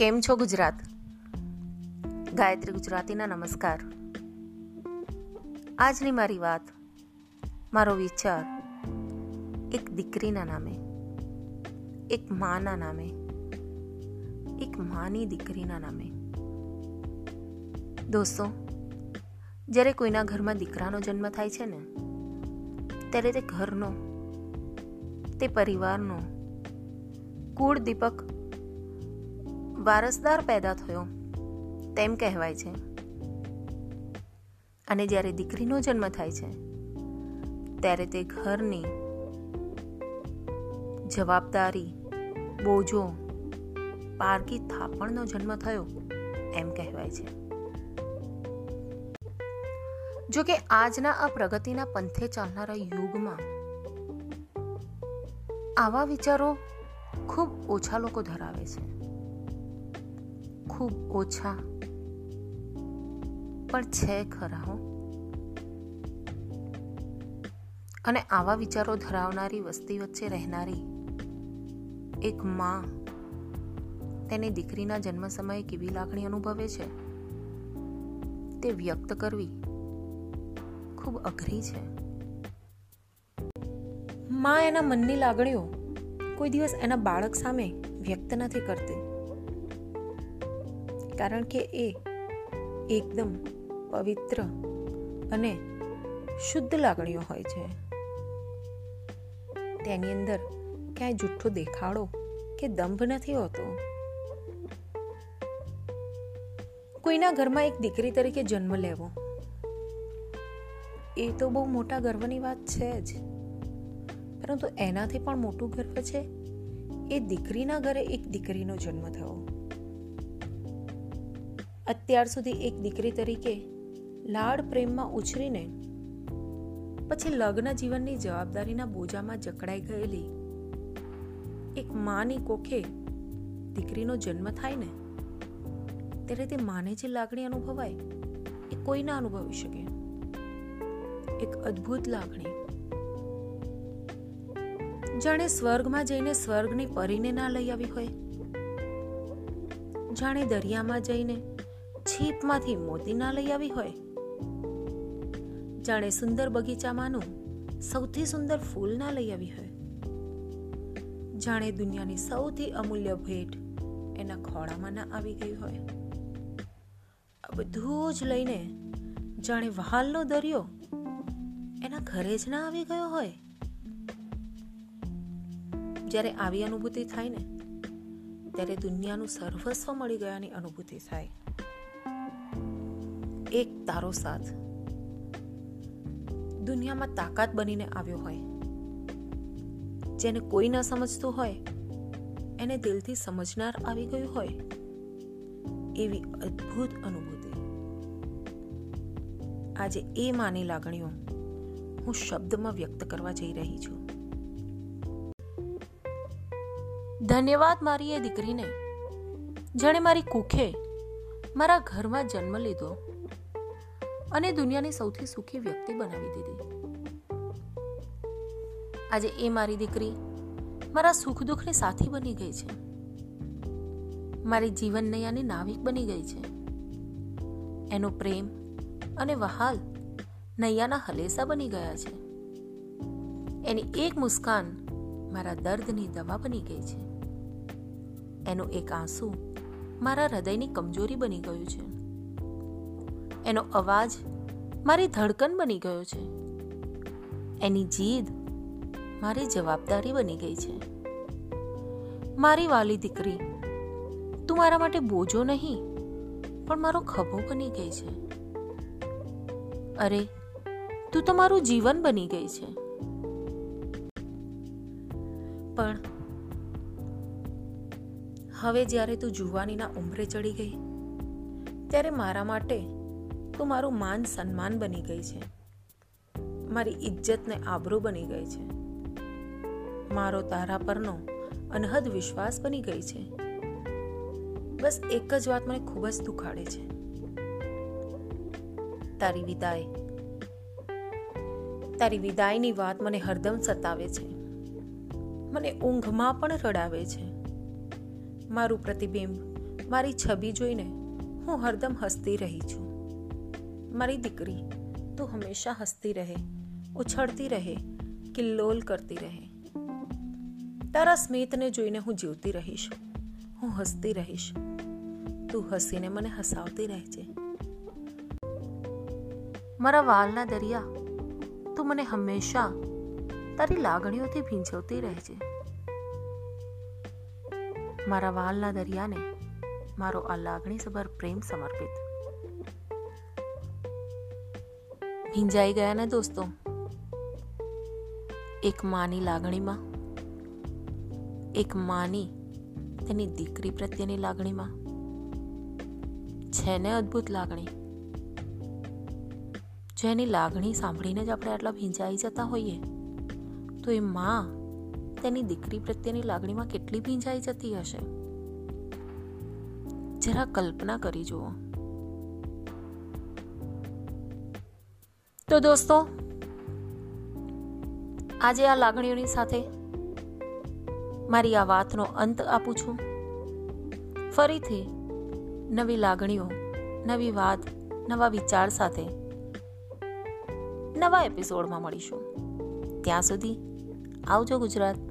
કેમ છો ગુજરાત? ગાયત્રી ગુજરાતીના નમસ્કાર. આજની મારી વાત, મારો વિચાર, એક દીકરીના નામે, એક માના નામે, એક માની દીકરીના નામે. દોસ્તો, જ્યારે કોઈના ઘરમાં દીકરાનો જન્મ થાય છે ને, ત્યારે તે ઘરનો, તે પરિવારનો કુળ દીપક વારસદાર પેદા થયો. તેમ કહેવાય છે. અને જ્યારે દીકરીનો જન્મ થાય છે, ત્યારે તે ઘરની જવાબદારી, બોજો, પારકી થાપણનો જન્મ થયો, એમ કહેવાય છે. જો કે આજના આ પ્રગતિના પંથે ચાલનારા યુગમાં આવા વિચારો ખૂબ ઓછા લોકો ધરાવે છે. ખૂબ ઓછા, પણ છે ખરા હો. અને આવા વિચારો ધરાવનારી વસ્તી વચ્ચે રહેનારી એક માં તેની દીકરીના જન્મ સમયે કેવી લાગણી અનુભવે છે? તે વ્યક્ત કરવી ખૂબ અઘરી છે. માં એના મનની લાગણીઓ કોઈ દિવસ એના બાળક સામે વ્યક્ત નથી કરતી. કારણ કે એ એકદમ પવિત્ર અને શુદ્ધ લાગણીઓ હોય છે. તેની અંદર ક્યાંય જુઠ્ઠો દેખાડો કે દંભ નથી હોતો. કોઈના ઘરમાં એક દીકરી તરીકે જન્મ લેવો. એ તો બહુ મોટા ગર્વની વાત છે જ. પરંતુ એનાથી પણ મોટું ગર્વ છે, એ દીકરીના ઘરે એક દીકરીનો જન્મ થયો. અત્યાર સુધી એક દીકરી તરીકે લાડ પ્રેમમાં ઉછરીને પછી લગ્ન જીવનની જવાબદારીના બોજામાં જકડાઈ ગયેલી એક માની કોખે દીકરીનો જન્મ થાય ને, ત્યારે તે માને જે લાગણી અનુભવાય એ કોઈ ના અનુભવી શકે. એક અદ્ભુત લાગણી. જાણે સ્વર્ગમાં જઈને સ્વર્ગની પરીને ના લઈ આવી હોય. જાણે દરિયામાં જઈને છીપમાંથી મોતી ના લઈ આવી હોય? જાણે સુંદર બગીચામાંનું સૌથી સુંદર ફૂલ ના લઈ આવી હોય. જાણે દુનિયાની સૌથી અમૂલ્ય ભેટ એના ખોળામાં ના આવી ગઈ હોય. આ બધું જ લઈને જાણે વહાલનો દરિયો એના ઘરે જ ના આવી ગયો હોય. જ્યારે આવી અનુભૂતિ થાય ને, ત્યારે દુનિયાનું સર્વસ્વ મળી ગયાની અનુભૂતિ થાય. એક તારો સાથ. દુનિયામાં તાકાત બનીને આવ્યો હોય. જેને કોઈ ન સમજતું હોય, એને દિલથી સમજનાર આવી ગયું હોય. એવી અદ્ભુત અનુભૂતિ. આજે એ માની લાગણીઓ હું શબ્દમાં વ્યક્ત કરવા જઈ રહી છું. ધન્યવાદ મારી એ દીકરીને. જેણે મારી કુખે મારા ઘરમાં જન્મ લીધો. અને દુનિયાની સૌથી સુખી વ્યક્તિ બનાવી દીધી. આજે એ મારી દીકરી મારા સુખ દુઃખની સાથી બની ગઈ છે. મારી જીવન નૈયાની નાવિક બની ગઈ છે. એનો પ્રેમ અને વહાલ નૈયાના હલેસા બની ગયા છે. એની એક મુસ્કાન મારા દર્દની દવા બની ગઈ છે. એનું એક આંસુ મારા હૃદયની કમજોરી બની ગયું છે. એનો અવાજ મારી ધડકન બની ગયો છે. એની જીદ મારી જવાબદારી બની ગઈ છે. મારી વાલી દીકરી, તું મારા માટે બોજો નહીં, પણ મારો ખભો બની ગઈ છે. અરે, તું તો મારું જીવન બની ગઈ છે. પણ હવે જ્યારે તું જુવાનીના ઉંમરે ચડી ગઈ, ત્યારે મારા માટે તો મારું માન સન્માન બની ગઈ છે. મારી ઇજ્જત ને આબરૂ બની ગઈ છે. મારો તારા પરનો અનહદ વિશ્વાસ બની ગઈ છે. બસ એક જ વાત મને ખૂબ જ દુખાડે છે. તારી વિદાય. તારી વિદાયની વાત મને હરદમ સતાવે છે. મને ઊંઘમાં પણ રડાવે છે. મારું પ્રતિબિંબ, મારી છબી જોઈને હું હરદમ હસતી રહી છું. મારી દીકરી તું હંમેશા હસતી રહે, ઉછળતી રહે, કિલ્લોલ કરતી રહે. તારા સ્મિતને જોઈને હું જીવતી રહીશ, હું હસતી રહીશ. તું હસીને મને હસાવતી રહેજે. મારા વાલના દરિયા, તું મને હંમેશા તારી લાગણીઓથી ભીંજવતી રહેજે. મારા વાલના દરિયાને મારો આ લાગણીસભર પ્રેમ સમર્પિત. ભીંજાઈ ગયા ને દોસ્તો? એક માની લાગણીમાં, એક માની તેની દીકરી પ્રત્યેની લાગણીમાં. છે ને અદ્ભુત લાગણી. જેની લાગણી સાંભળીને જ આપણે આટલા ભીંજાઈ જતા હોઈએ, તો એ માં તેની દીકરી પ્રત્યેની લાગણીમાં કેટલી ભીંજાઈ જતી હશે? જરા કલ્પના કરી જુઓ. તો દોસ્તો, આજે આ લાગણીઓની સાથે મારી આ વાતનો અંત આપું છું. ફરીથી નવી લાગણીઓ, નવી વાત, નવા વિચાર સાથે નવા એપિસોડમાં મળીશું. ત્યાં સુધી આવજો ગુજરાત.